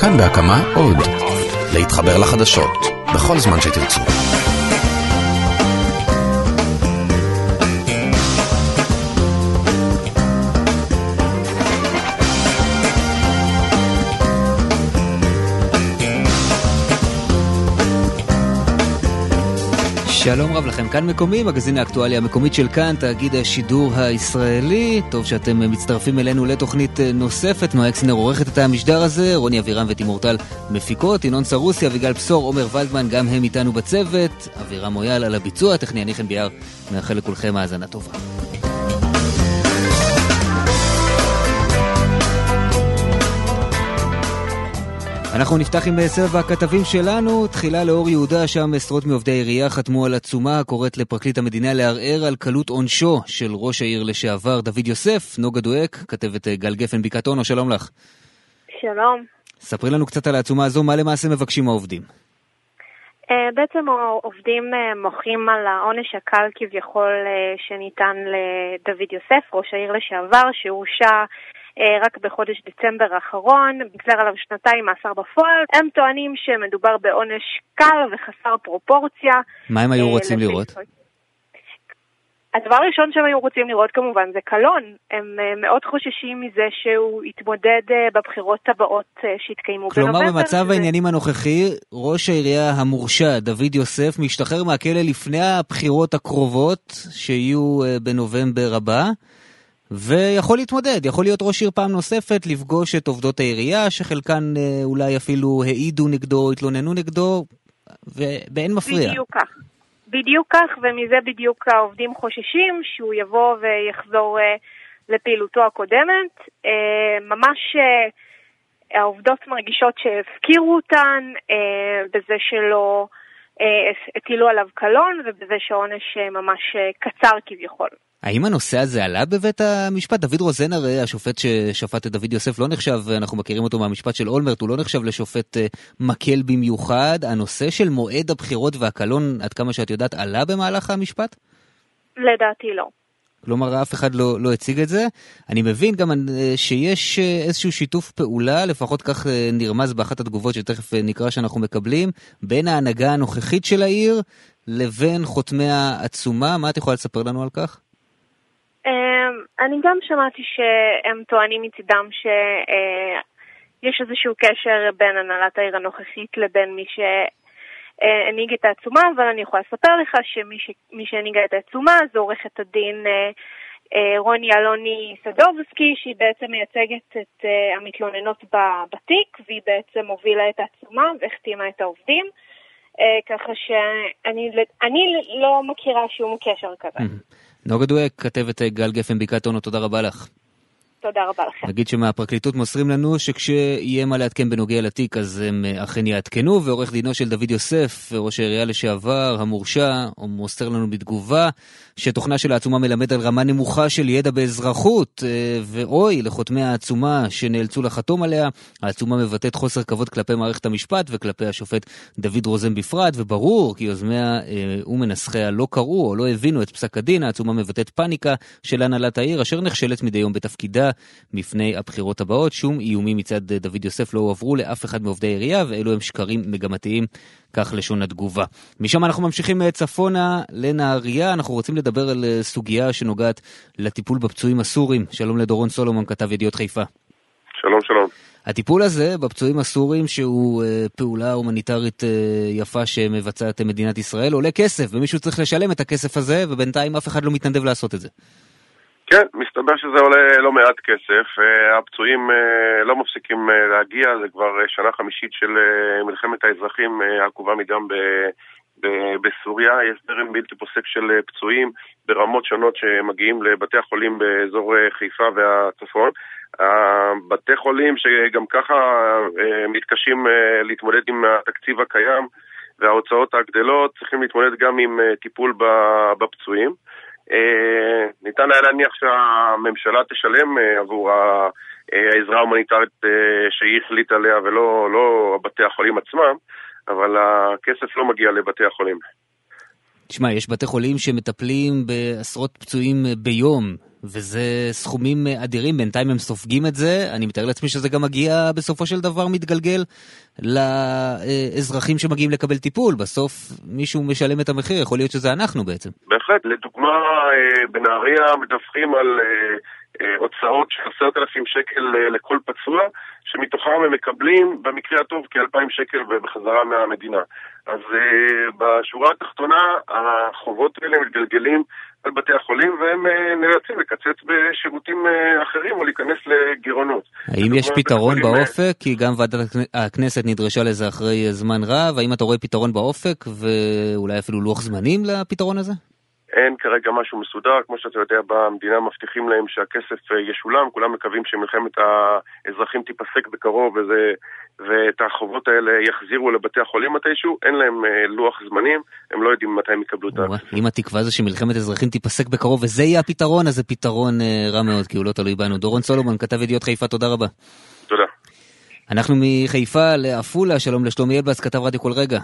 כאן בהקמה עוד. להתחבר לחדשות, בכל זמן שתרצו. שלום רב לכם, כאן מקומי, מגזין האקטואליה המקומית של כאן, תאגיד השידור הישראלי. טוב שאתם מצטרפים אלינו לתוכנית נוספת. נועה אקסנר עורכת את המשדר הזה, רוני אבירם ותימור טל מפיקות, ינון סרוסי, אביגל בשור, עומר ולדמן, גם הם איתנו בצוות. אבירם מויאל על הביצוע, טכני אני חן ביאר, מאחל לכולכם האזנה טובה. אנחנו נפתח עם סבב הכתבים שלנו. תחילה לאור יהודה, שם עשרות מעובדי העירייה חתמו על עצומה הקוראת לפרקליט המדינה לערער על קלות עונשו של ראש העיר לשעבר דוד יוסף. נוגה דואק, כתבת גל גפן בקעת אונו, שלום לך. שלום. ספרי לנו קצת על העצומה הזו, מה למעשה מבקשים העובדים? בעצם העובדים מוחים על העונש הקל כביכול שניתן לדוד יוסף, ראש העיר לשעבר, שהורשע רק בחודש דצמבר האחרון, נגזר עליו שנתיים מאסר בפועל. הם טוענים שמדובר בעונש קל וחסר פרופורציה. מה הם היו רוצים לראות? הדבר הראשון שהם היו רוצים לראות כמובן זה קלון. הם מאוד חוששים מזה שהוא יתמודד בבחירות הבאות שיתקיימו בנובמבר. בנובמבר. כלומר, במצב העניינים הנוכחי, ראש העירייה המורשע, דוד יוסף, משתחרר מהכלא לפני הבחירות הקרובות, שיהיו בנובמבר הבא. ויכול להתמודד, יכול להיות ראש עיר פעם נוספת, לפגוש את עובדות העירייה, שחלקן אה, אולי אפילו העידו נגדו, התלוננו נגדו, ובאין מפריע. בדיוק כך. בדיוק כך, ומזה בדיוק העובדים חוששים, שהוא יבוא ויחזור אה, לפעילותו הקודמת. אה, ממש העובדות מרגישות שהפקירו אותן בזה שלא הטילו עליו קלון, ובזה שהעונש אה, ממש אה, קצר כביכול. האם הנושא הזה עלה בבית המשפט? דוד רוזן הרי, השופט ששפט את דוד יוסף, לא נחשב, אנחנו מכירים אותו מהמשפט של אולמרט, הוא לא נחשב לשופט מקל במיוחד. הנושא של מועד הבחירות והקלון, עד כמה שאת יודעת, עלה במהלך המשפט? לדעתי לא. כלומר, אף אחד לא, לא הציג את זה. אני מבין גם שיש איזשהו שיתוף פעולה, לפחות כך נרמז באחת התגובות שתכף נקרא שאנחנו מקבלים, בין ההנהגה הנוכחית של העיר לבין חותמי העצומה. מה את יכולה לספר לנו על כך? אני גם שמעתי שהם טוענים מצידם שיש איזשהו קשר בין הנהלת העיר הנוכחית לבין מי שהנהיג את העצומה, אבל אני יכולה לספר לך שמי שהנהיגה את העצומה זו עורכת הדין רוני אלוני סדובסקי, שהיא בעצם מייצגת את המתלוננות בתיק, והיא בעצם הובילה את העצומה והחתימה את העובדים. ככה שאני לא מכירה שום קשר כזה. נוגה דואק, כתבת גל גפן בקעת אונו, תודה רבה לך. תודה רבה לכם. נגיד שמהפרקליטות מוסרים לנו שכשיהיה מה לעדכן בנוגע לתיק אז הם אכן יעדכנו, ועורך דינו של דוד יוסף, ראש העירייה לשעבר, המורשע, מוסר לנו בתגובה שתוכנה של העצומה מלמד על רמה נמוכה של ידע באזרחות, ואוי לחותמי העצומה שנאלצו לחתום עליה. העצומה מבטאת חוסר כבוד כלפי מערכת המשפט וכלפי השופט דוד רוזן בפרט, וברור כי יוזמיה ומנסחיה לא קראו או לא הבינו את פסק הדין. העצומה מבטאת פאניקה של הנהלת העיר, אשר נכשלת מדי יום בתפקידה. מפני הבחירות הבאות. שום איומים מצד דוד יוסף לא הועברו לאף אחד מעובדי העירייה, ואלו הם שקרים מגמתיים, כך לשון התגובה. משם אנחנו ממשיכים צפונה לנהריה, אנחנו רוצים לדבר על סוגיה שנוגעת לטיפול בפצועים הסורים. שלום לדורון סולומון, כתב ידיעות חיפה. שלום, שלום. הטיפול הזה בפצועים הסורים, שהוא פעולה הומניטרית יפה שמבצעת מדינת ישראל, עולה כסף, ומישהו צריך לשלם את הכסף הזה, ובינתיים אף אחד לא מתנדב לעשות את זה. כן, מסתבר שזה עולה לא מעט כסף, הפצועים לא מפסיקים להגיע, זה כבר שנה חמישית של מלחמת האזרחים העקובה מדם בסוריה, יש זרם בלתי פוסק של פצועים ברמות שונות שמגיעים לבתי החולים באזור חיפה והצפון. בתי חולים שגם ככה מתקשים להתמודד עם התקציב הקיים וההוצאות הגדלות, צריכים להתמודד גם עם טיפול בפצועים. אה, ניתן היה להניח שהממשלה תשלם אה, עבור העזרה ההומניטרית אה, שהיא החליטה עליה ולא לא בתי החולים עצמם, אבל הכסף לא מגיע לבתי החולים. תשמע, יש בתי חולים שמטפלים בעשרות פצועים ביום, וזה סכומים אדירים, בינתיים הם סופגים את זה, אני מתאר לעצמי שזה גם מגיע בסופו של דבר מתגלגל לאזרחים שמגיעים לקבל טיפול, בסוף מישהו משלם את המחיר, יכול להיות שזה אנחנו בעצם. בהחלט, לדוגמה בנהריה מדווחים על הוצאות של עשרת אלפים שקל לכל פצוע, שמתוכם הם מקבלים במקרה הטוב כאלפיים שקל בחזרה מהמדינה. אז בשורה התחתונה החובות האלה מתגלגלים על בתי החולים והם נאלצים לקצץ בשירותים אחרים או להיכנס לגירעונות. האם יש פתרון באופק? כי גם ועדת הכנסת נדרשה לזה אחרי זמן רב. האם אתה רואה פתרון באופק ואולי אפילו לוח זמנים לפתרון הזה? אין כרגע משהו מסודר, כמו שאתה יודע, במדינה מבטיחים להם שהכסף ישולם, כולם מקווים שמלחמת האזרחים תיפסק בקרוב וזה, ואת החובות האלה יחזירו לבתי החולים מתישהו, אין להם לוח זמנים, הם לא יודעים מתי הם יקבלו את הכסף. אם התקווה זה שמלחמת אזרחים תיפסק בקרוב וזה יהיה הפתרון, אז זה פתרון רע מאוד, כי הוא לא תלוי בנו. דורון סולומון, כתב ידיעות חיפה, תודה רבה. תודה. אנחנו מחיפה לעפולה, שלום לשלומי אלבס, כתב רדיו כל רגע.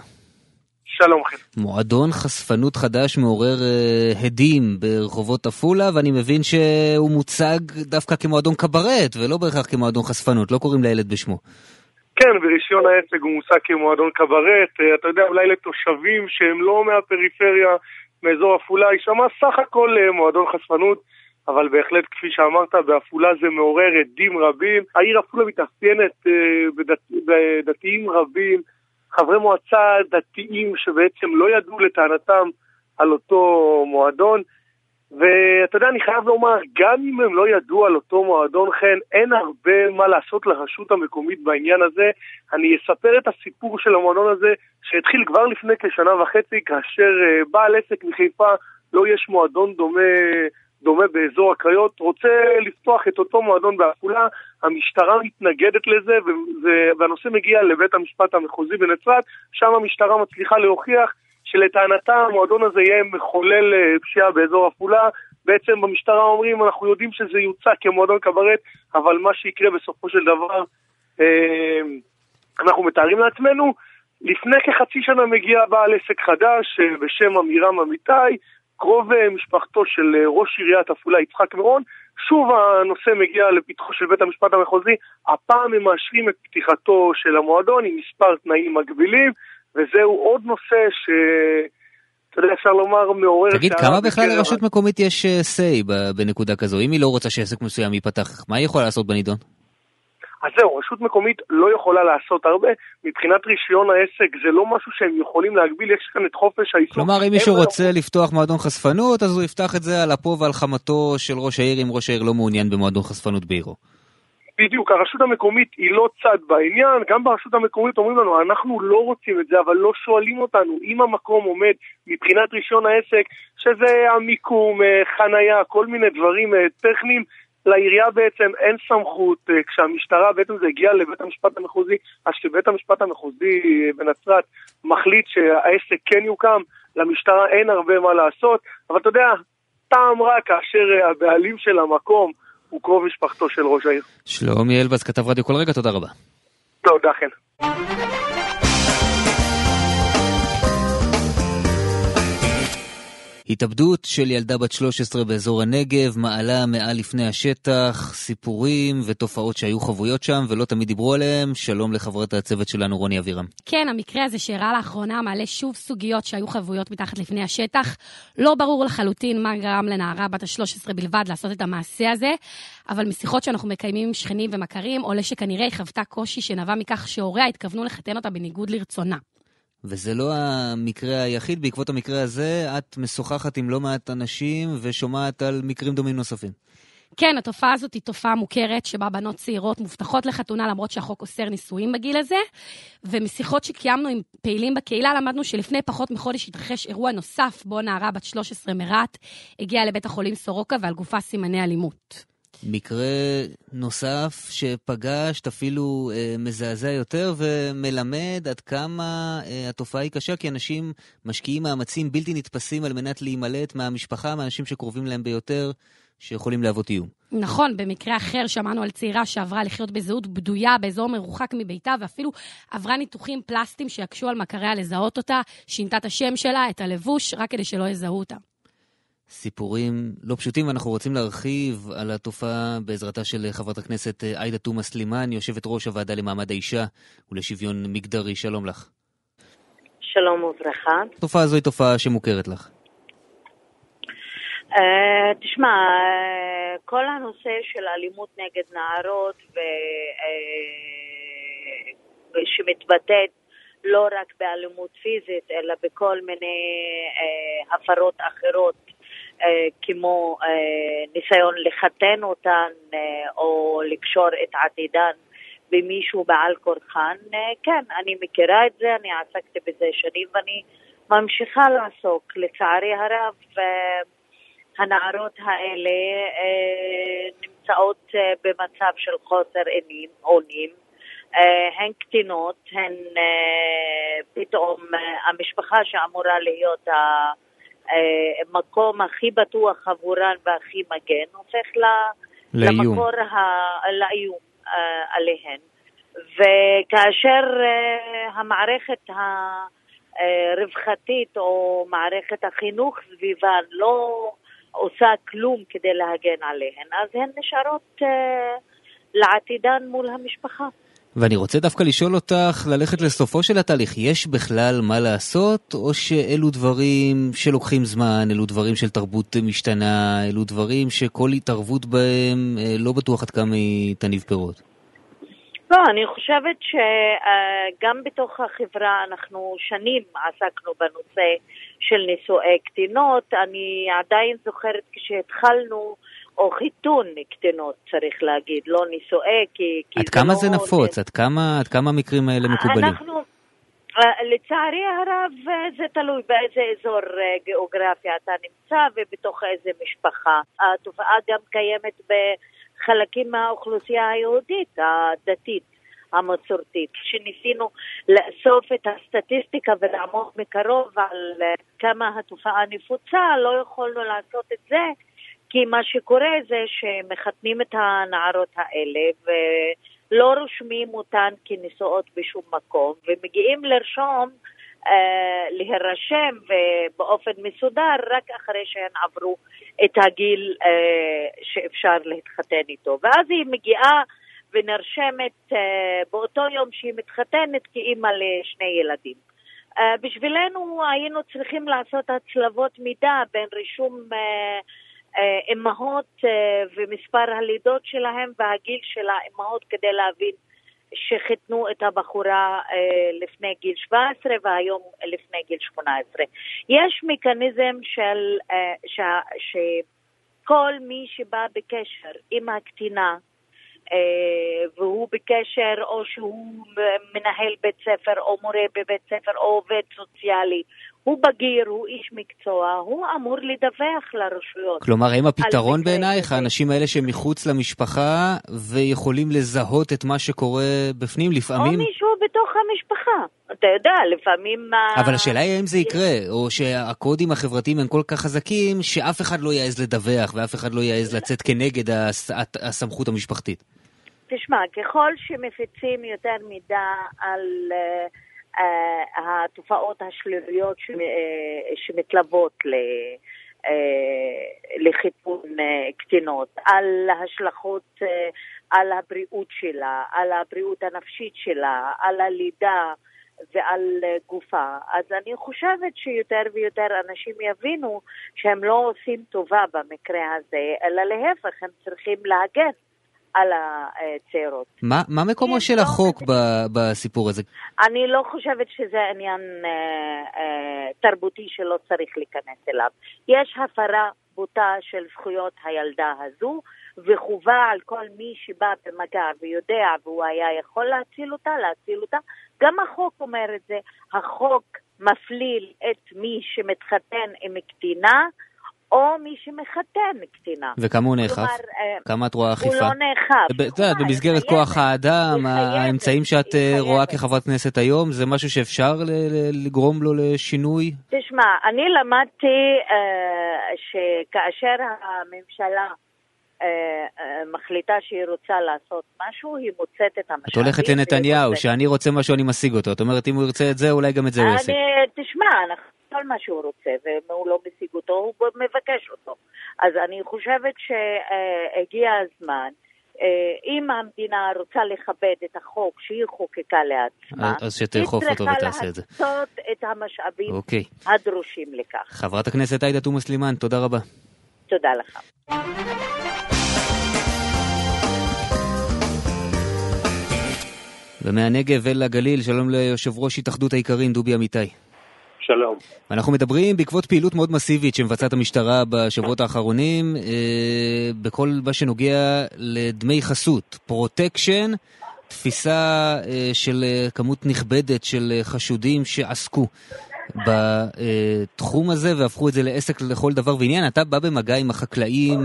שלום חן. מועדון חשפנות חדש מעורר uh, הדים ברחובות עפולה, ואני מבין שהוא מוצג דווקא כמועדון קברט, ולא בהכרח כמועדון חשפנות, לא קוראים לילד בשמו. כן, ברישיון העסק הוא מוצג כמועדון קברט, uh, אתה יודע, אולי לתושבים שהם לא מהפריפריה, מאזור עפולה, יישמע סך הכל uh, מועדון חשפנות. אבל בהחלט, כפי שאמרת, בעפולה זה מעורר עדים רבים. העיר עפולה מתאפיינת uh, בדת, בדתיים רבים, חברי מועצה דתיים שבעצם לא ידעו לטענתם על אותו מועדון. ואתה יודע, אני חייב לומר, גם אם הם לא ידעו על אותו מועדון חן, אין הרבה מה לעשות לרשות המקומית בעניין הזה. אני אספר את הסיפור של המועדון הזה, שהתחיל כבר לפני כשנה וחצי, כאשר בעל עסק מחיפה, לא יש מועדון דומה דומה באזור הקריות, רוצה לפתוח את אותו מועדון בעפולה, המשטרה מתנגדת לזה, והנושא מגיע לבית המשפט המחוזי בנצרת, שם המשטרה מצליחה להוכיח שלטענתה המועדון הזה יהיה מחולל פשיעה באזור עפולה. בעצם במשטרה אומרים, אנחנו יודעים שזה יוצא כמועדון קברט, אבל מה שיקרה בסופו של דבר, אנחנו מתארים לעצמנו. לפני כחצי שנה מגיע בעל עסק חדש בשם עמירם אמיתי, קרוב משפחתו של ראש עיריית עפולה יצחק מירון, שוב הנושא מגיע לפתחו של בית המשפט המחוזי, הפעם הם מאשרים את פתיחתו של המועדון עם מספר תנאים מגבילים, וזהו עוד נושא ש... אתה יודע, אפשר לומר, מעורר... תגיד, כמה בכלל לרשות מקומית יש say בנקודה כזו? אם היא לא רוצה שעסק מסוים ייפתח, מה היא יכולה לעשות בנידון? אז זהו, רשות מקומית לא יכולה לעשות הרבה, מבחינת רישיון העסק זה לא משהו שהם יכולים להגביל, יש כאן את חופש העיסוק. כלומר, אם מישהו רוצה לא... לפתוח מועדון חשפנות, אז הוא יפתח את זה על אפו ועל חמתו של ראש העיר, אם ראש העיר לא מעוניין במועדון חשפנות בעירו. בדיוק, הרשות המקומית היא לא צד בעניין, גם ברשות המקומית אומרים לנו, אנחנו לא רוצים את זה, אבל לא שואלים אותנו אם המקום עומד מבחינת רישיון העסק, שזה המיקום, חנייה, כל מיני דברים טכניים, לעירייה בעצם אין סמכות, כשהמשטרה בעצם זה הגיע לבית המשפט המחוזי, אז כשבית המשפט המחוזי בנצרת מחליט שהעסק כן יוקם, למשטרה אין הרבה מה לעשות, אבל אתה יודע, טעם רע כאשר הבעלים של המקום הוא קרוב משפחתו של ראש העיר. שלומי אלבז, כתב רדיו כל רגע, תודה רבה. תודה, כן. התאבדות של ילדה בת 13 באזור הנגב מעלה מעל לפני השטח סיפורים ותופעות שהיו חבויות שם ולא תמיד דיברו עליהם. שלום לחברת הצוות שלנו רוני אבירם. כן, המקרה הזה שאירע לאחרונה מעלה שוב סוגיות שהיו חבויות מתחת לפני השטח. לא ברור לחלוטין מה גרם לנערה בת ה-13 בלבד לעשות את המעשה הזה, אבל משיחות שאנחנו מקיימים עם שכנים ומכרים עולה שכנראה היא חוותה קושי שנבע מכך שהוריה התכוונו לחתן אותה בניגוד לרצונה. וזה לא המקרה היחיד, בעקבות המקרה הזה את משוחחת עם לא מעט אנשים ושומעת על מקרים דומים נוספים. כן, התופעה הזאת היא תופעה מוכרת, שבה בנות צעירות מובטחות לחתונה למרות שהחוק אוסר נישואים בגיל הזה. ומשיחות שקיימנו עם פעילים בקהילה, למדנו שלפני פחות מחודש התרחש אירוע נוסף, בו נערה בת 13 מרהט הגיעה לבית החולים סורוקה ועל גופה סימני אלימות. מקרה נוסף שפגשת, אפילו אה, מזעזע יותר, ומלמד עד כמה אה, התופעה היא קשה, כי אנשים משקיעים מאמצים בלתי נתפסים על מנת להימלט מהמשפחה, מאנשים שקרובים להם ביותר, שיכולים להוות איום. נכון, במקרה אחר שמענו על צעירה שעברה לחיות בזהות בדויה באזור מרוחק מביתה, ואפילו עברה ניתוחים פלסטיים שיקשו על מכריה לזהות אותה, שינתה את השם שלה, את הלבוש, רק כדי שלא יזהו אותה. סיפורים לא פשוטים, ואנחנו רוצים להרחיב על התופעה בעזרתה של חברת הכנסת עאידה תומא סלימאן, יושבת ראש הוועדה למעמד האישה ולשוויון מגדרי. שלום לך. שלום וברכה. התופעה הזו היא תופעה שמוכרת לך. Uh, תשמע, uh, כל הנושא של אלימות נגד נערות ו, uh, שמתבטאת לא רק באלימות פיזית, אלא בכל מיני uh, הפרות אחרות, כמו uh, ניסיון לחתן אותן uh, או לקשור את עתידן במישהו בעל כורחן. כן, אני מכירה את זה, אני עסקתי בזה שנים ואני ממשיכה לעסוק. לצערי הרב, הנערות האלה אה, נמצאות אה, במצב של חוסר אונים, אונים. אה, הן קטינות, הן אה, פתאום אה, המשפחה שאמורה להיות המקום הכי בטוח עבורן והכי מגן, הופך ל, לאיום. למקור ה, לאיום אה, עליהן. וכאשר אה, המערכת הרווחתית או מערכת החינוך סביבן לא עושה כלום כדי להגן עליהן, אז הן נשארות uh, לעתידן מול המשפחה. ואני רוצה דווקא לשאול אותך, ללכת לסופו של התהליך, יש בכלל מה לעשות, או שאלו דברים שלוקחים זמן, אלו דברים של תרבות משתנה, אלו דברים שכל התערבות בהם אה, לא בטוח עד כמה היא תניב פירות? לא, אני חושבת שגם בתוך החברה אנחנו שנים עסקנו בנושא של נישואי קטינות. אני עדיין זוכרת כשהתחלנו, או חיתון קטינות צריך להגיד, לא נישואי, כי... כי עד כמה לא זה נפוץ? עד כמה, עד כמה המקרים האלה מקובלים? אנחנו, אה, לצערי הרב זה תלוי באיזה אזור אה, גיאוגרפיה אתה נמצא ובתוך איזה משפחה. התופעה גם קיימת בחלקים מהאוכלוסייה היהודית הדתית. המסורתית. כשניסינו לאסוף את הסטטיסטיקה ולעמוד מקרוב על אה, כמה התופעה נפוצה, לא יכולנו לעשות את זה, כי מה שקורה זה שמחתנים את הנערות האלה ולא רושמים אותן כנשואות בשום מקום, ומגיעים לרשום אה, להירשם ובאופן מסודר רק אחרי שהן עברו את הגיל אה, שאפשר להתחתן איתו. ואז היא מגיעה ונרשמת uh, באותו יום שהיא מתחתנת כאימא לשני ילדים. Uh, בשבילנו היינו צריכים לעשות הצלבות מידע בין רישום uh, אימהות uh, ומספר הלידות שלהם והגיל של האימהות כדי להבין שחיתנו את הבחורה uh, לפני גיל 17 והיום לפני גיל 18. יש מכניזם של, ש, שכל מי שבא בקשר עם הקטינה אה, והוא בקשר או שהוא מנהל בית ספר או מורה בבית ספר או עובד סוציאלי, הוא בגיר, הוא איש מקצוע, הוא אמור לדווח לרשויות. כלומר, האם הפתרון בעינייך, האנשים האלה שהם מחוץ למשפחה ויכולים לזהות את מה שקורה בפנים לפעמים? או מישהו בתוך המשפחה. אתה יודע, לפעמים... אבל השאלה היא האם זה יקרה, או שהקודים החברתיים הם כל כך חזקים שאף אחד לא יעז לדווח ואף אחד לא יעז לצאת כנגד הסמכות המשפחתית. תשמע, ככל שמפיצים יותר מידע על uh, התופעות השליליות uh, שמתלוות ל... לחיתון קטינות, על ההשלכות על הבריאות שלה, על הבריאות הנפשית שלה, על הלידה ועל גופה. אז אני חושבת שיותר ויותר אנשים יבינו שהם לא עושים טובה במקרה הזה, אלא להפך, הם צריכים להגן על הצעירות. מה, מה מקומו של לא החוק ב, בסיפור הזה? אני לא חושבת שזה עניין אה, אה, תרבותי שלא צריך להיכנס אליו. יש הפרה בוטה של זכויות הילדה הזו, וחובה על כל מי שבא במגע ויודע והוא היה יכול להציל אותה, להציל אותה. גם החוק אומר את זה. החוק מפליל את מי שמתחתן עם קטינה, או מי שמחתן קטינה. וכמה הוא נאכף? אה, כמה את רואה אכיפה? הוא לא נאכף. את יודעת, במסגרת כוח האדם, האמצעים שאת אה, רואה כחברת כנסת היום, זה משהו שאפשר לגרום לו לשינוי? תשמע, אני למדתי אה, שכאשר הממשלה מחליטה שהיא רוצה לעשות משהו, היא מוצאת את המשאבים. את הולכת לנתניהו, שאני רוצה משהו אני משיג אותו. את אומרת, אם הוא ירצה את זה, אולי גם את זה הוא יעשה. תשמע, אנחנו... כל מה שהוא רוצה, ואם הוא לא משיג אותו, הוא מבקש אותו. אז אני חושבת שהגיע הזמן. אה, אם המדינה רוצה לכבד את החוק שהיא חוקקה לעצמה, אז שתאכוף אותו ותעשה את זה. היא צריכה להקצות את המשאבים אוקיי. הדרושים לכך. חברת הכנסת עאידה תומא סלימאן, תודה רבה. תודה לך. ומהנגב אל הגליל, שלום ליושב ראש התאחדות האיכרים דובי אמיתי. שלום. אנחנו מדברים בעקבות פעילות מאוד מסיבית שמבצעת המשטרה בשבועות האחרונים אה, בכל מה שנוגע לדמי חסות, פרוטקשן, תפיסה אה, של אה, כמות נכבדת של אה, חשודים שעסקו בתחום הזה והפכו את זה לעסק לכל דבר ועניין. אתה בא במגע עם החקלאים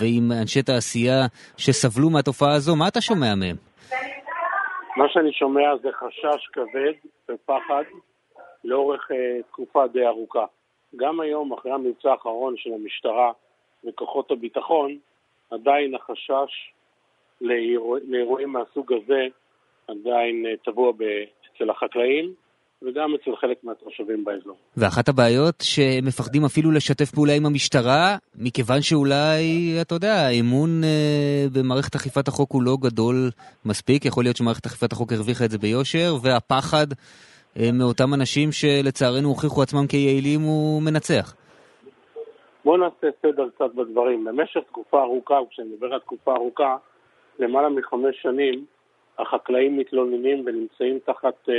ועם אנשי תעשייה שסבלו מהתופעה הזו, מה אתה שומע מהם? מה שאני שומע זה חשש כבד ופחד לאורך uh, תקופה די ארוכה. גם היום, אחרי המבצע האחרון של המשטרה וכוחות הביטחון, עדיין החשש לאירוע, לאירועים מהסוג הזה עדיין uh, טבוע אצל החקלאים וגם אצל חלק מהתושבים באזור. ואחת הבעיות שהם מפחדים אפילו לשתף פעולה עם המשטרה, מכיוון שאולי, אתה יודע, האמון אה, במערכת אכיפת החוק הוא לא גדול מספיק, יכול להיות שמערכת אכיפת החוק הרוויחה את זה ביושר, והפחד אה, מאותם אנשים שלצערנו הוכיחו עצמם כיעילים הוא מנצח. בואו נעשה סדר קצת בדברים. במשך תקופה ארוכה, כשאני מדבר על תקופה ארוכה, למעלה מחמש שנים, החקלאים מתלוננים ונמצאים תחת uh,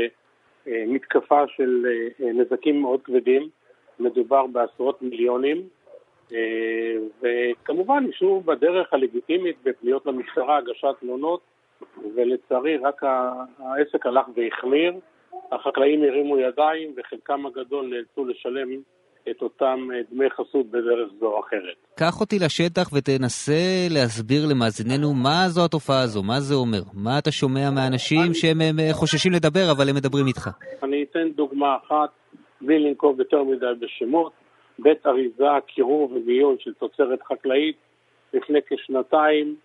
uh, מתקפה של uh, נזקים מאוד כבדים. מדובר בעשרות מיליונים, uh, וכמובן ישבו בדרך הלגיטימית בפניות למשטרה, הגשת תלונות, ולצערי רק העסק הלך והחמיר. החקלאים הרימו ידיים וחלקם הגדול נאלצו לשלם את אותם אה, דמי חסות בדרך זו או אחרת. קח אותי לשטח ותנסה להסביר למאזיננו מה זו התופעה הזו, מה זה אומר. מה אתה שומע מאנשים אני... שהם אה, חוששים לדבר אבל הם מדברים איתך? אני אתן דוגמה אחת, בלי לנקוב יותר מדי בשמות. בית אריזה, קירור ומיון של תוצרת חקלאית לפני כשנתיים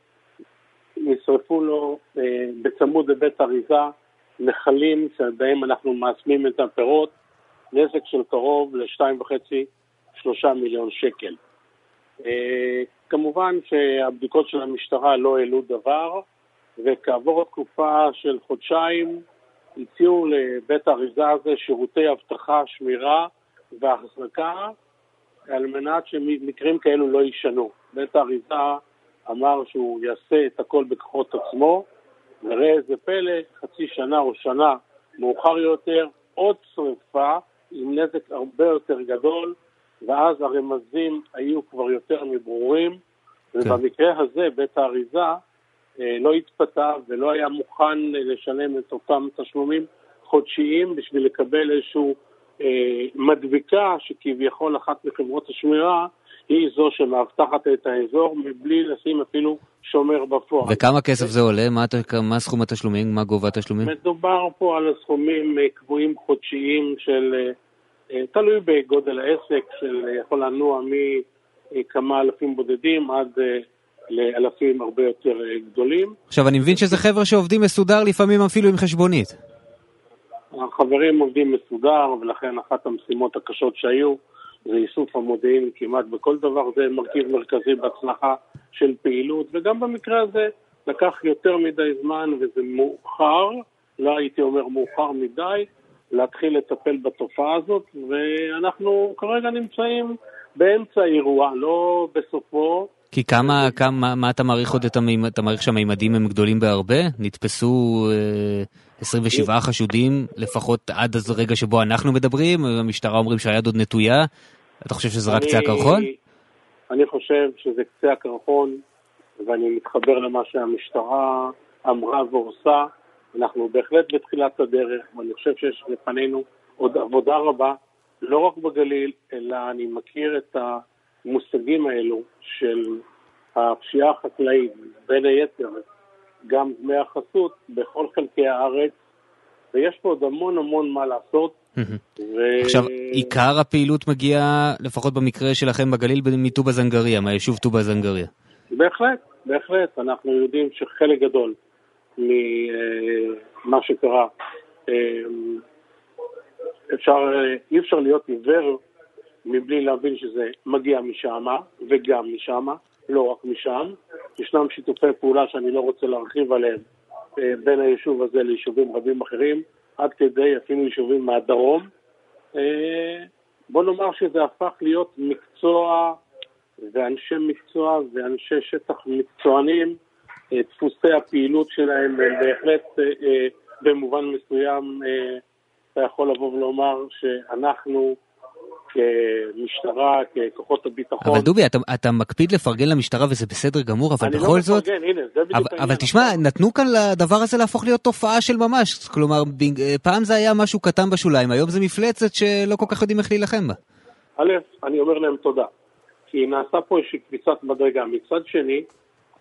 נשרפו לו אה, בצמוד לבית אריזה נחלים שבהם אנחנו מעצמים את הפירות, נזק של קרוב ל-2.5-3 מיליון שקל. אה, כמובן שהבדיקות של המשטרה לא העלו דבר, וכעבור תקופה של חודשיים הציעו לבית האריזה הזה שירותי אבטחה, שמירה והחזקה על מנת שמקרים כאלו לא יישנו. בית האריזה אמר שהוא יעשה את הכל בכוחות עצמו, וראה איזה פלא, חצי שנה או שנה מאוחר יותר, עוד שרפה עם נזק הרבה יותר גדול, ואז הרמזים היו כבר יותר מברורים, כן. ובמקרה הזה בית האריזה אה, לא התפתה ולא היה מוכן לשלם את אותם תשלומים חודשיים בשביל לקבל איזושהי אה, מדבקה שכביכול אחת מחברות השמירה היא זו שמאבטחת את האזור מבלי לשים אפילו שומר בפועל. וכמה כסף זה עולה? מה, מה סכום התשלומים? מה גובה התשלומים? מדובר פה על סכומים אה, קבועים חודשיים של, אה, אה, תלוי בגודל העסק, של יכול לנוע מכמה אלפים בודדים עד לאלפים הרבה יותר גדולים. עכשיו, אני מבין שזה חבר'ה שעובדים מסודר לפעמים אפילו עם חשבונית. החברים עובדים מסודר, ולכן אחת המשימות הקשות שהיו זה איסוף המודיעין כמעט בכל דבר, זה מרכיב מרכזי בהצלחה של פעילות, וגם במקרה הזה לקח יותר מדי זמן וזה מאוחר, לא הייתי אומר מאוחר מדי, להתחיל לטפל בתופעה הזאת, ואנחנו כרגע נמצאים באמצע האירוע, לא בסופו. כי כמה, כמה, מה אתה מעריך עוד את המימד, אתה מעריך שהמימדים הם גדולים בהרבה? נתפסו אה, 27 חשודים לפחות עד הרגע שבו אנחנו מדברים, המשטרה אומרים שהיד עוד נטויה, אתה חושב שזה רק קצה הקרחון? אני חושב שזה קצה הקרחון, ואני מתחבר למה שהמשטרה אמרה ועושה. אנחנו בהחלט בתחילת הדרך, ואני חושב שיש לפנינו עוד עבודה רבה, לא רק בגליל, אלא אני מכיר את המושגים האלו של הפשיעה החקלאית, בין היתר גם דמי החסות בכל חלקי הארץ, ויש פה עוד המון המון מה לעשות. ו... עכשיו, עיקר הפעילות מגיעה, לפחות במקרה שלכם בגליל, מטובה זנגריה, מהיישוב טובה זנגריה. בהחלט, בהחלט. אנחנו יודעים שחלק גדול ממה שקרה, אפשר, אי אפשר להיות עיוור מבלי להבין שזה מגיע משם וגם משם, לא רק משם. ישנם שיתופי פעולה שאני לא רוצה להרחיב עליהם אה, בין היישוב הזה ליישובים רבים אחרים, עד כדי אפילו יישובים מהדרום. אה, בוא נאמר שזה הפך להיות מקצוע ואנשי מקצוע ואנשי שטח מקצוענים, אה, דפוסי הפעילות שלהם הם בהחלט במובן מסוים אתה יכול לבוא ולומר שאנחנו כמשטרה, ככוחות הביטחון. אבל דובי, אתה, אתה מקפיד לפרגן למשטרה וזה בסדר גמור, אבל בכל לא זאת... אני לא מפרגן, הנה, זה בדיוק אבל, אבל תשמע, נתנו כאן לדבר הזה להפוך להיות תופעה של ממש. כלומר, פעם זה היה משהו קטן בשוליים, היום זה מפלצת שלא כל כך יודעים איך להילחם בה. א', אני אומר להם תודה. כי נעשה פה איזושהי קפיצת מדרגה. מצד שני,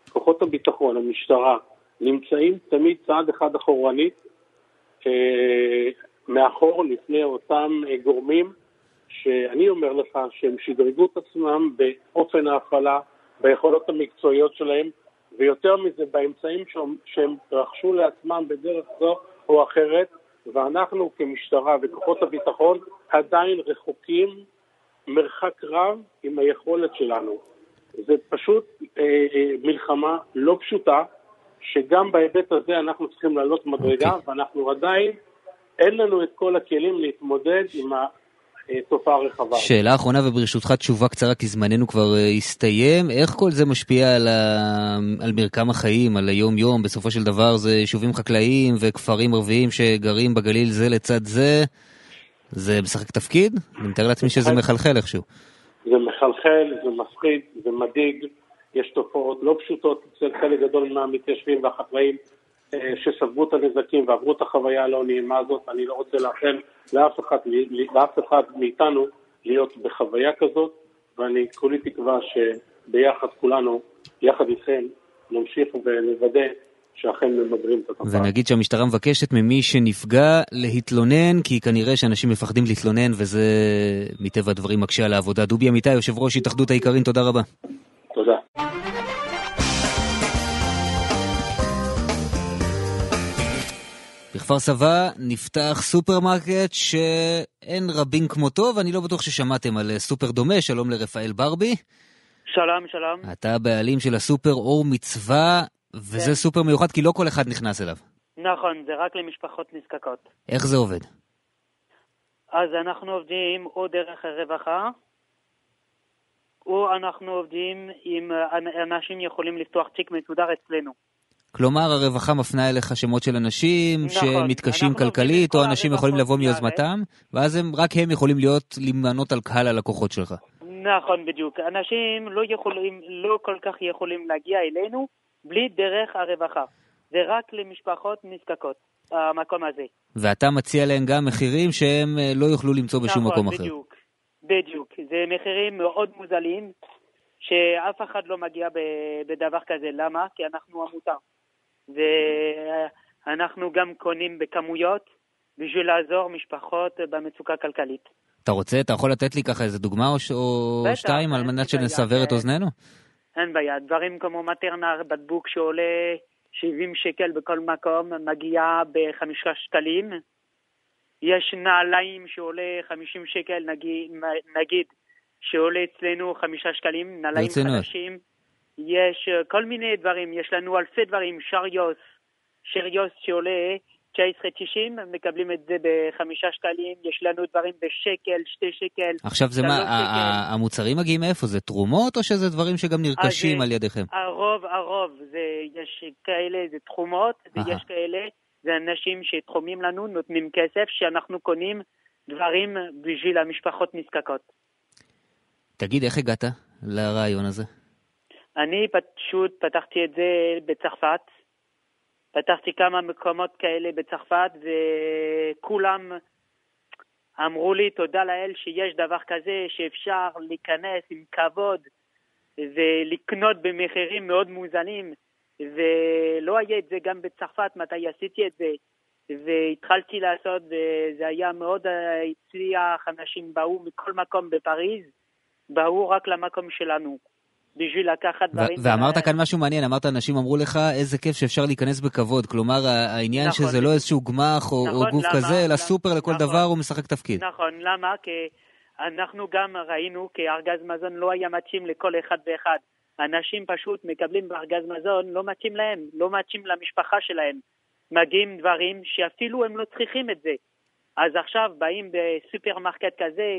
כוחות הביטחון, המשטרה, נמצאים תמיד צעד אחד אחורנית, אה, מאחור לפני אותם אה, גורמים שאני אומר לך שהם שדרגו את עצמם באופן ההפעלה, ביכולות המקצועיות שלהם, ויותר מזה באמצעים שהם רכשו לעצמם בדרך זו או אחרת, ואנחנו כמשטרה וכוחות הביטחון עדיין רחוקים מרחק רב עם היכולת שלנו. זה פשוט אה, אה, מלחמה לא פשוטה, שגם בהיבט הזה אנחנו צריכים לעלות מדרגה, okay. אוקיי. ואנחנו עדיין, אין לנו את כל הכלים להתמודד עם תופעה רחבה. שאלה אחרונה וברשותך תשובה קצרה כי זמננו כבר uh, הסתיים. איך כל זה משפיע על, ה... על מרקם החיים, על היום-יום? בסופו של דבר זה יישובים חקלאיים וכפרים ערביים שגרים בגליל זה לצד זה. זה משחק תפקיד? אני מתאר לעצמי שזה מחלחל איכשהו. זה מחלחל, זה מפחיד, זה מדאיג. יש תופעות לא פשוטות אצל חלק גדול מהמתיישבים והחקלאים. אה, שספגו את הנזקים ועברו את החוויה הלא נעימה הזאת, אני לא רוצה לאחל לאף אחד, לאף אחד מאיתנו להיות בחוויה כזאת, ואני כולי תקווה שביחד כולנו, יחד איתכם, נמשיך ונוודא שאכן ממגרים את התופעה. ונגיד שהמשטרה מבקשת ממי שנפגע להתלונן, כי כנראה שאנשים מפחדים להתלונן, וזה מטבע הדברים מקשה על העבודה. דובי אמיתי, יושב ראש התאחדות האיכרים, תודה רבה. תודה. בכפר סבא נפתח סופרמרקט שאין רבים כמותו, ואני לא בטוח ששמעתם על סופר דומה, שלום לרפאל ברבי. שלום, שלום. אתה הבעלים של הסופר אור מצווה, וזה כן. סופר מיוחד כי לא כל אחד נכנס אליו. נכון, זה רק למשפחות נזקקות. איך זה עובד? אז אנחנו עובדים או דרך הרווחה, או אנחנו עובדים עם אנשים יכולים לפתוח תיק מסודר אצלנו. כלומר, הרווחה מפנה אליך שמות של אנשים נכון, שמתקשים כלכלית, או אנשים יכולים לבוא מיוזמתם, ואז הם, רק הם יכולים להיות, למנות על קהל הלקוחות שלך. נכון, בדיוק. אנשים לא יכולים, לא כל כך יכולים להגיע אלינו בלי דרך הרווחה. זה רק למשפחות נזקקות, המקום הזה. ואתה מציע להם גם מחירים שהם אה, לא יוכלו למצוא בשום נכון, מקום אחר. נכון, בדיוק. בדיוק. זה מחירים מאוד מוזלים, שאף אחד לא מגיע בדבר כזה. למה? כי אנחנו עמותה. ואנחנו גם קונים בכמויות בשביל לעזור משפחות במצוקה כלכלית. אתה רוצה, אתה יכול לתת לי ככה איזה דוגמה או, ש... או בטח, שתיים על מנת שנסבר את אוזנינו? אין בעיה, דברים כמו מטרנר, בקבוק שעולה 70 שקל בכל מקום, מגיע בחמישה שקלים. יש נעליים שעולה 50 שקל, נגיד, נגיד שעולה אצלנו חמישה שקלים, נעליים חדשים. יש אה, כל מיני דברים, יש לנו אלפי דברים, שריוס, שריוס שעולה 19.90, מקבלים את זה בחמישה שקלים, יש לנו דברים בשקל, שתי שקל. עכשיו זה מה, המוצרים מגיעים מאיפה? זה תרומות או שזה דברים שגם נרכשים על ידיכם? הרוב, הרוב, זה, יש כאלה, זה תרומות, ויש כאלה, זה אנשים שתחומים לנו, נותנים כסף, שאנחנו קונים דברים בשביל המשפחות נזקקות. תגיד, איך הגעת לרעיון הזה? אני פשוט פתחתי את זה בצרפת. פתחתי כמה מקומות כאלה בצרפת, וכולם אמרו לי, תודה לאל שיש דבר כזה, שאפשר להיכנס עם כבוד ולקנות במחירים מאוד מוזלים, ולא היה את זה גם בצרפת, מתי עשיתי את זה. והתחלתי לעשות, וזה היה מאוד הצליח, אנשים באו מכל מקום בפריז, באו רק למקום שלנו. בשביל לקחת דברים... ואמרת כאן משהו מעניין, אמרת אנשים אמרו לך איזה כיף שאפשר להיכנס בכבוד, כלומר העניין נכון, שזה לא איזשהו גמ"ח או, נכון, או גוף למה, כזה, אלא סופר לכל נכון, דבר הוא משחק תפקיד. נכון, למה? כי אנחנו גם ראינו כי ארגז מזון לא היה מתאים לכל אחד ואחד. אנשים פשוט מקבלים בארגז מזון, לא מתאים להם, לא מתאים למשפחה שלהם. מגיעים דברים שאפילו הם לא צריכים את זה. אז עכשיו באים בסופרמרקט כזה,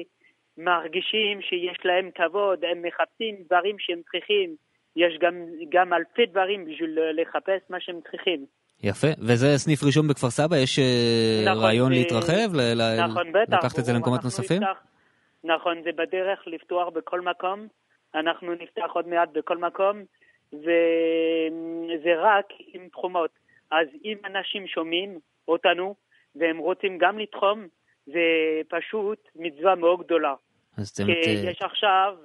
מרגישים שיש להם כבוד, הם מחפשים דברים שהם צריכים. יש גם, גם אלפי דברים בשביל לחפש מה שהם צריכים. יפה, וזה סניף ראשון בכפר סבא? יש אה, נכון, רעיון ו... להתרחב? ל... נכון, בטח. לקחת את זה למקומות נוספים? נפתח, נכון, זה בדרך לפתוח בכל מקום. אנחנו נפתח עוד מעט בכל מקום, וזה רק עם תחומות. אז אם אנשים שומעים אותנו והם רוצים גם לתחום, זה פשוט מצווה מאוד גדולה. אז אתם... כי יש עכשיו,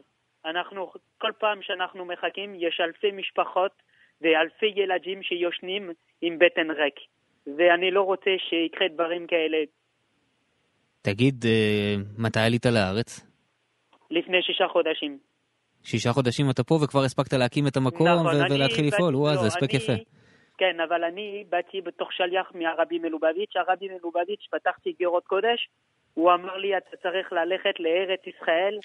אנחנו, כל פעם שאנחנו מחכים, יש אלפי משפחות ואלפי ילדים שיושנים עם בטן ריק. ואני לא רוצה שיקרה דברים כאלה. תגיד, אה, מתי עלית לארץ? לפני שישה חודשים. שישה חודשים אתה פה וכבר הספקת להקים את המקום נכון, ו- ולהתחיל לפעול, וואו, לא, זה הספק יפה. כן, אבל אני באתי בתוך שליח מהרבי מלובביץ', הרבי מלובביץ', פתחתי גירות קודש, הוא אמר לי, אתה צריך ללכת לארץ ישראל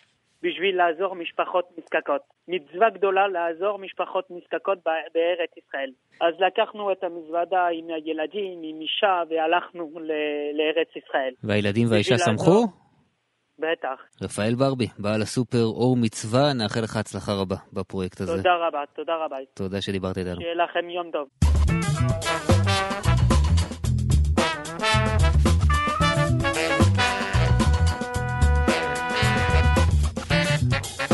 בשביל לעזור משפחות נזקקות. מצווה גדולה לעזור משפחות נזקקות בארץ ישראל. אז לקחנו את המזוודה עם הילדים, עם אישה, והלכנו לארץ ישראל. והילדים והאישה שמחו? בטח. רפאל ברבי, בעל הסופר אור מצווה, נאחל לך הצלחה רבה בפרויקט הזה. תודה רבה, תודה רבה. תודה שדיברת איתנו. שיהיה לכם יום טוב.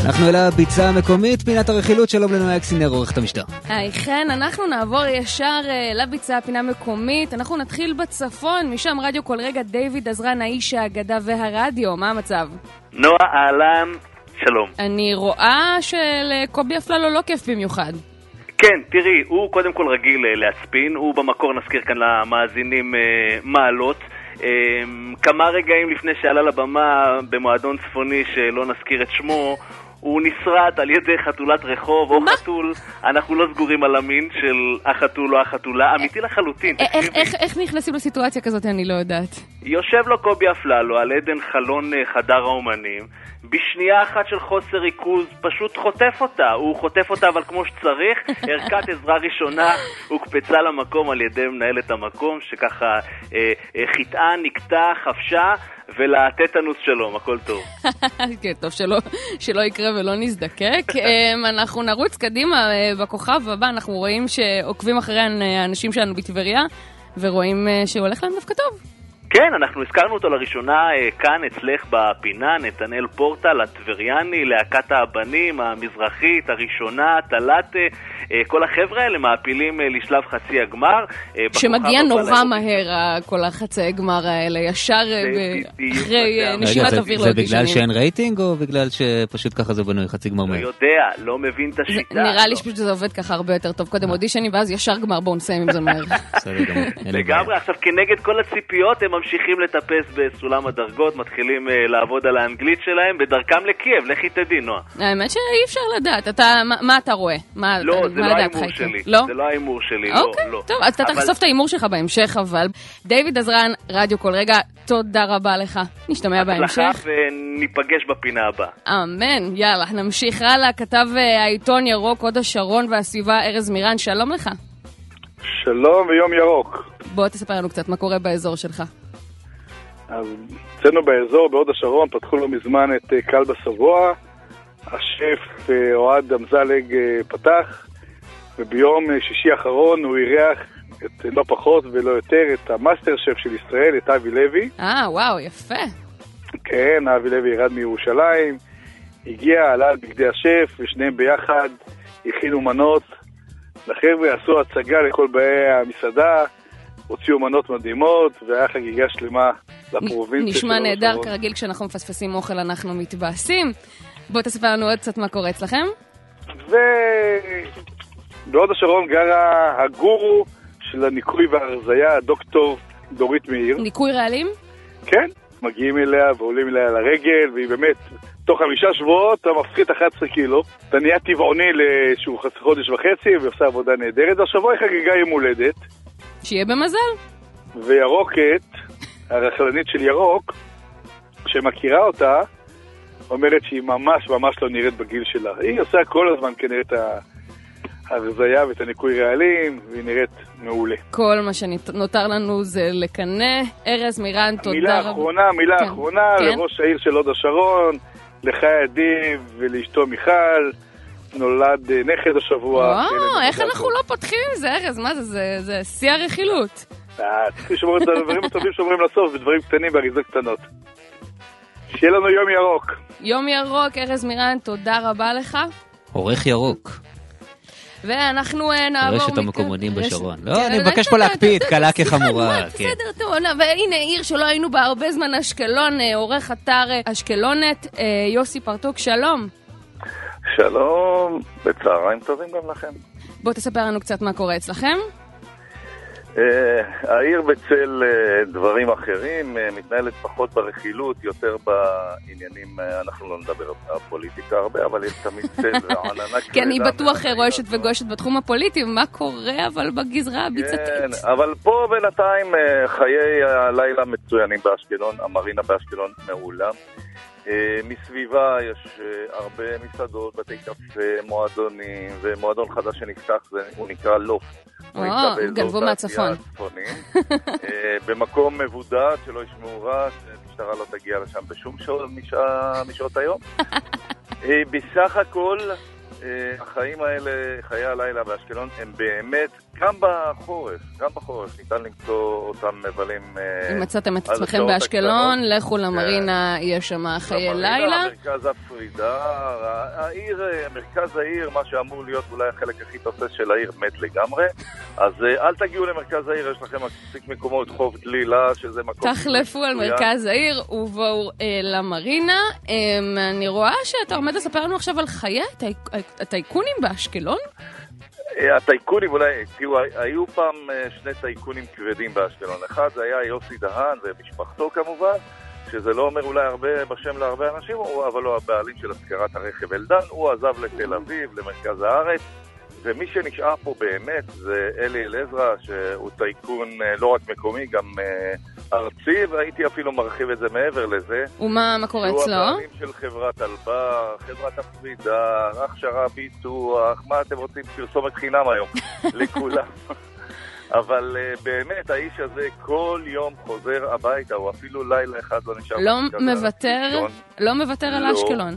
אנחנו אל הביצה המקומית, פינת הרכילות, שלום לנועה אקסינר, עורכת המשטר. היי חן, אנחנו נעבור ישר uh, לביצה, פינה מקומית. אנחנו נתחיל בצפון, משם רדיו כל רגע, דיוויד עזרן, האיש האגדה והרדיו, מה המצב? נועה, אהלן, שלום. אני רואה שלקובי אפללו לא כיף במיוחד. כן, תראי, הוא קודם כל רגיל uh, להספין, הוא במקור, נזכיר כאן למאזינים, uh, מעלות. כמה רגעים לפני שעלה לבמה במועדון צפוני שלא נזכיר את שמו, הוא נסרט על ידי חתולת רחוב או מה? חתול, אנחנו לא סגורים על המין של החתול או החתולה, אמיתי לחלוטין. איך, איך, איך נכנסים לסיטואציה כזאת, אני לא יודעת. יושב לו קובי אפללו על עדן חלון אה, חדר האומנים, בשנייה אחת של חוסר ריכוז פשוט חוטף אותה. הוא חוטף אותה אבל כמו שצריך, ערכת עזרה ראשונה הוקפצה למקום על ידי מנהלת המקום, שככה אה, אה, חיטאה, נקטה, חפשה. ולטטנוס שלום, הכל טוב. כן, טוב שלא, שלא יקרה ולא נזדקק. אמ, אנחנו נרוץ קדימה אה, בכוכב הבא, אנחנו רואים שעוקבים אחרי האנשים שלנו בטבריה, ורואים אה, שהוא הולך להם דווקא טוב. כן, אנחנו הזכרנו אותו לראשונה אה, כאן אצלך בפינה, נתנאל פורטל, הטבריאני, להקת הבנים, המזרחית, הראשונה, טלטה, אה, כל החבר'ה האלה מעפילים אה, לשלב חצי הגמר. שמגיע נורא מהר, כל החצי גמר האלה, ישר אחרי נשימת אוויר לעוד זה בגלל שאין רייטינג או בגלל שפשוט ככה זה בנוי, חצי גמר מהר? לא יודע, לא מבין את השיטה. נראה לי שפשוט זה עובד ככה הרבה יותר טוב. קודם אודישנים ואז ישר גמר, בואו נסיים עם זה מהר. לגמרי, עכשיו כנגד כל הציפיות הם ממשיכים לטפס בסולם הדרגות, מתחילים uh, לעבוד על האנגלית שלהם, בדרכם לקייב, לכי תדעי, נועה. האמת שאי אפשר לדעת, אתה, מה, מה אתה רואה? מה, לא, זה לא ההימור שלי. לא? זה לא ההימור שלי, לא, אוקיי, לא. טוב, אז אתה אבל... תחשוף את ההימור שלך בהמשך, אבל. דיוויד עזרן, רדיו כל רגע, תודה רבה לך. נשתמע בהמשך. הצלחה וניפגש בפינה הבאה. אמן, יאללה, נמשיך הלאה. כתב uh, העיתון ירוק, הוד השרון והסביבה, ארז מירן, שלום לך. שלום ויום ירוק. בוא תספר לנו קצת מה קורה באזור שלך. אז אצלנו באזור, בהוד השרון, פתחו לא מזמן את אה, כלבא סבוע. השף אה, אוהד אמזלג אה, פתח, וביום שישי האחרון הוא אירח את לא פחות ולא יותר את המאסטר שף של ישראל, את אבי לוי. אה, וואו, יפה. כן, אבי לוי ירד מירושלים, הגיע, עלה על בגדי השף, ושניהם ביחד הכינו מנות. לחבר'ה עשו הצגה לכל באי המסעדה, הוציאו מנות מדהימות, והיה חגיגה שלמה לפרובינציה. נשמע נהדר, כרגיל כשאנחנו מפספסים אוכל אנחנו מתבאסים. בוא תספר לנו עוד קצת מה קורה אצלכם. ובהוד השרון גרה הגורו של הניקוי וההרזייה, הדוקטור דורית מאיר. ניקוי רעלים? כן, מגיעים אליה ועולים אליה לרגל, והיא באמת תוך חמישה שבועות אתה מפחית 11 קילו, אתה נהיה טבעוני לאיזשהו חודש וחצי ועושה עבודה נהדרת, והשבוע היא חגיגה יום הולדת. שיהיה במזל. וירוקת, הרכלנית של ירוק, שמכירה אותה, אומרת שהיא ממש ממש לא נראית בגיל שלה. היא עושה כל הזמן כנראה את ההרזייה ואת הניקוי רעלים, והיא נראית מעולה. כל מה שנותר לנו זה לקנא. ארז מירן, תודה רבה. מילה אחרונה, מילה כן. אחרונה, כן. לראש העיר של הוד השרון, לחי אדיב ולאשתו מיכל. נולד אה, נכד השבוע. וואו, איך אנחנו. לא פותחים עם זה, ארז? מה זה, זה, זה שיא הרכילות. אה, צריך לשמור את הדברים הטובים שאומרים לסוף בדברים קטנים באריזות קטנות. שיהיה לנו יום ירוק. יום ירוק, ארז מירן, תודה רבה לך. עורך ירוק, ואנחנו אה, נעבור... רשת המקומונים בשרון. לא, כן, אני מבקש פה להקפיד, קלה כחמורה. מה, כן. בסדר, טוב, והנה עיר שלא היינו בה הרבה זמן, אשקלון, עורך אתר אשקלונת, יוסי פרטוק, שלום. שלום, וצהריים טובים גם לכם. בוא תספר לנו קצת מה קורה אצלכם. אה, העיר בצל אה, דברים אחרים, אה, מתנהלת פחות ברכילות, יותר בעניינים, אה, אנחנו לא נדבר על פוליטיקה הרבה, אבל יש תמיד צל ועננה כבדה. כי אני בטוח רועשת. וגועשת בתחום הפוליטי, מה קורה אבל בגזרה הביצתית? כן, אבל פה בינתיים אה, חיי הלילה מצוינים באשקלון, המרינה באשקלון מעולה. אה, מסביבה יש אה, הרבה מסעדות, בתי קפה, מועדונים, ומועדון חדש שנפתח, הוא נקרא לופט. הוא או, גנבו מהצפון. אה, במקום מבודד, שלא ישמעו רעש, המשטרה לא תגיע לשם בשום משעות היום. בסך הכל, החיים האלה, חיי הלילה באשקלון, הם באמת, גם בחורף, גם בחורף, ניתן למצוא אותם מבלים... אה, אם מצאתם את עצמכם באשקלון. לכו למרינה, יש שם חיי למרינה, לילה. מרכז הפרידה, העיר, אה, מרכז העיר, מה שאמור להיות אולי החלק הכי תוסס של העיר, מת לגמרי. אז אה, אל תגיעו למרכז העיר, יש לכם מספיק מקומות, חוף דלילה, שזה מקום... תחלפו על. מרכז העיר ובואו למרינה. אה, אני רואה שאתה עומד לספר לנו עכשיו על חיי הטי- הטייקונים באשקלון. אה, הטייקונים אולי, תראו, היו פעם אה, שני טייקונים כבדים באשקלון. אחד זה היה יוסי דהן ומשפחתו כמובן, שזה לא אומר אולי הרבה בשם להרבה אנשים, אבל הוא הבעלים של השכרת הרכב אלדן. הוא עזב לתל אביב, למרכז הארץ, ומי שנשאר פה באמת זה אלי אלעזרא, שהוא טייקון אה, לא רק מקומי, גם אה, ארצי, והייתי אפילו מרחיב את זה מעבר לזה. ומה מה קורה אצלו? הבעלים של חברת אלבר, חברת הפרידה, הכשרה ביטוח, מה אתם רוצים? פרסומת חינם היום, לכולם. אבל uh, באמת, האיש הזה כל יום חוזר הביתה, הוא אפילו לילה אחד לא נשאר. לא מוותר. לא מוותר על לא. אשקלון.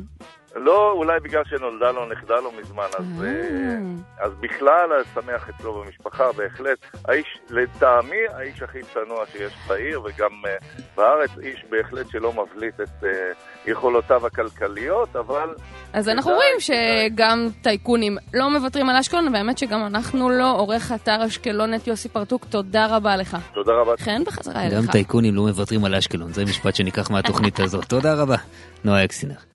לא, אולי בגלל שנולדה לו נכדה לא מזמן, אז, אה. אה, אז בכלל שמח אצלו במשפחה, בהחלט. האיש, לטעמי, האיש הכי צנוע שיש בעיר וגם אה, בארץ, איש בהחלט שלא מבליט את אה, יכולותיו הכלכליות, אבל... אז אנחנו רואים שגם טייקונים לא מוותרים על אשקלון, והאמת שגם אנחנו לא. עורך אתר אשקלונת יוסי פרטוק, תודה רבה לך. תודה רבה. חן, בחזרה גם אליך. טייקונים לא מוותרים על אשקלון, זה משפט שניקח מהתוכנית הזאת. תודה רבה, נועה אקסינר.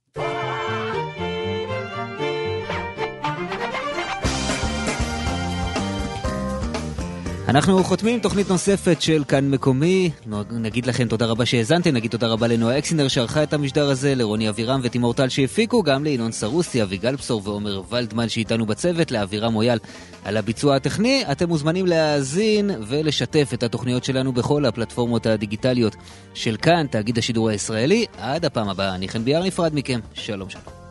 אנחנו חותמים תוכנית נוספת של כאן מקומי. נגיד לכם תודה רבה שהאזנתם, נגיד תודה רבה לנועה אקסינר שערכה את המשדר הזה, לרוני אבירם ותימור טל שהפיקו, גם לינון סרוסי, אביגל בשור ועומר ולדמן שאיתנו בצוות, לאבירם מויאל על הביצוע הטכני. אתם מוזמנים להאזין ולשתף את התוכניות שלנו בכל הפלטפורמות הדיגיטליות של כאן, תאגיד השידור הישראלי. עד הפעם הבאה, אני חן ביאר נפרד מכם, שלום שלום.